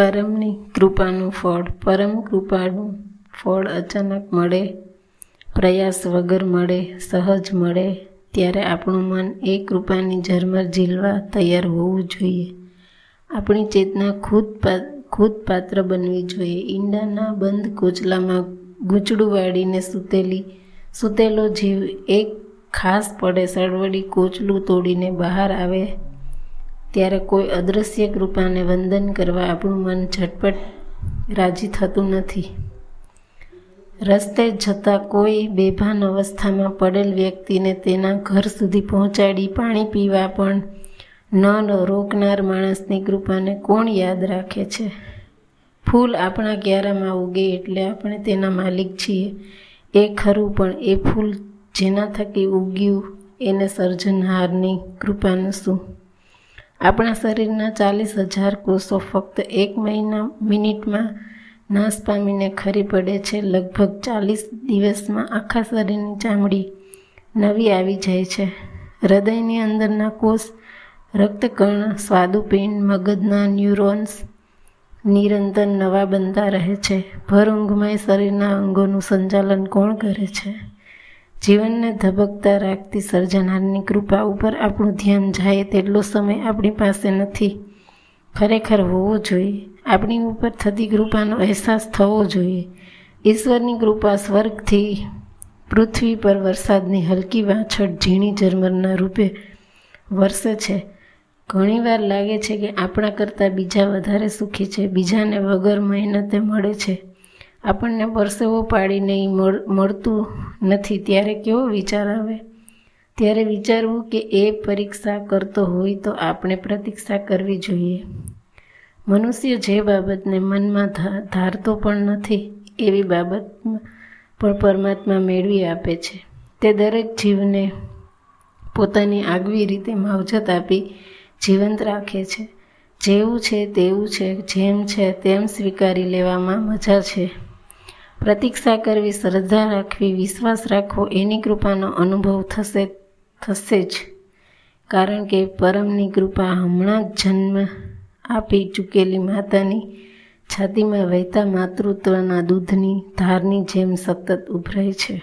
પરમની કૃપાનું ફળ, પરમ કૃપાનું ફળ અચાનક મળે, પ્રયાસ વગર મળે, સહજ મળે, ત્યારે આપણું મન એ કૃપાની ઝરમર ઝીલવા તૈયાર હોવું જોઈએ. આપણી ચેતના ખુદ ખુદ પાત્ર બનવી જોઈએ. ઈંડાના બંધ કોચલામાં ગૂંચડું વાળીને સૂતેલી, સૂતેલો જીવ એક ખાસ પડે સળવડી કોચલું તોડીને બહાર આવે ત્યારે કોઈ અદૃશ્ય કૃપાને વંદન કરવા આપણું મન ઝટપટ રાજી થતું નથી. રસ્તે જતાં કોઈ બેભાન અવસ્થામાં પડેલ વ્યક્તિને તેના ઘર સુધી પહોંચાડી પાણી પીવા પણ ન રોકનાર માણસની કૃપાને કોણ યાદ રાખે છે? ફૂલ આપણા ક્યારામાં ઉગે એટલે આપણે તેના માલિક છીએ. એ ખરું પણ એ ફૂલ જેના થકી ઉગ્યું એને સર્જનહારની કૃપાનું શું? આપણા શરીરના ચાલીસ હજાર કોષો ફક્ત એક મહિના, મિનિટમાં નાશ પામીને ખરી પડે છે. લગભગ ચાલીસ દિવસમાં આખા શરીરની ચામડી નવી આવી જાય છે. હૃદયની અંદરના કોષ રક્તકર્ણ સ્વાદુપિંડ, મગજના ન્યુરોન્સ નિરંતર નવા બનતા રહે છે. ભર ઊંઘમય શરીરના અંગોનું સંચાલન કોણ કરે છે? જીવનને ધબકતા રાખતી સર્જનારની કૃપા ઉપર આપણું ધ્યાન જાય તેટલો સમય આપણી પાસે નથી. ખરેખર હોવો જોઈએ. આપણી ઉપર થતી કૃપાનો અહેસાસ થવો જોઈએ. ઈશ્વરની કૃપા સ્વર્ગથી પૃથ્વી પર વરસાદની હલકી વાછળ ઝીણી ઝરમરના રૂપે વરસે છે. ઘણીવાર લાગે છે કે આપણા કરતાં બીજા વધારે સુખી છે, બીજાને વગર મહેનતે મળે છે. આપણને પરસેવો પાડીને મળતું નથી. ત્યારે કેવો વિચાર આવે? ત્યારે વિચારવું કે એ પરીક્ષા કરતો હોય તો આપણે પ્રતીક્ષા કરવી જોઈએ. મનુષ્ય જે બાબતને મનમાં ધારતો પણ નથી, એવી બાબતમાં પણ પરમાત્મા મેળવી આપે છે. તે દરેક જીવને પોતાની આગવી રીતે માવજત આપી જીવંત રાખે છે. જેવું છે તેવું છે, જેમ છે તેમ સ્વીકારી લેવામાં મજા છે. પ્રતીક્ષા કરવી, શ્રદ્ધા રાખવી, વિશ્વાસ રાખવો, એની કૃપાનો અનુભવ થશે થશે જ. કારણ કે પરમની કૃપા હમણાં જ જન્મ આપી ચૂકેલી માતાની છાતીમાં વહેતા માતૃત્વના દૂધની ધારની જેમ સતત ઉભરાય છે.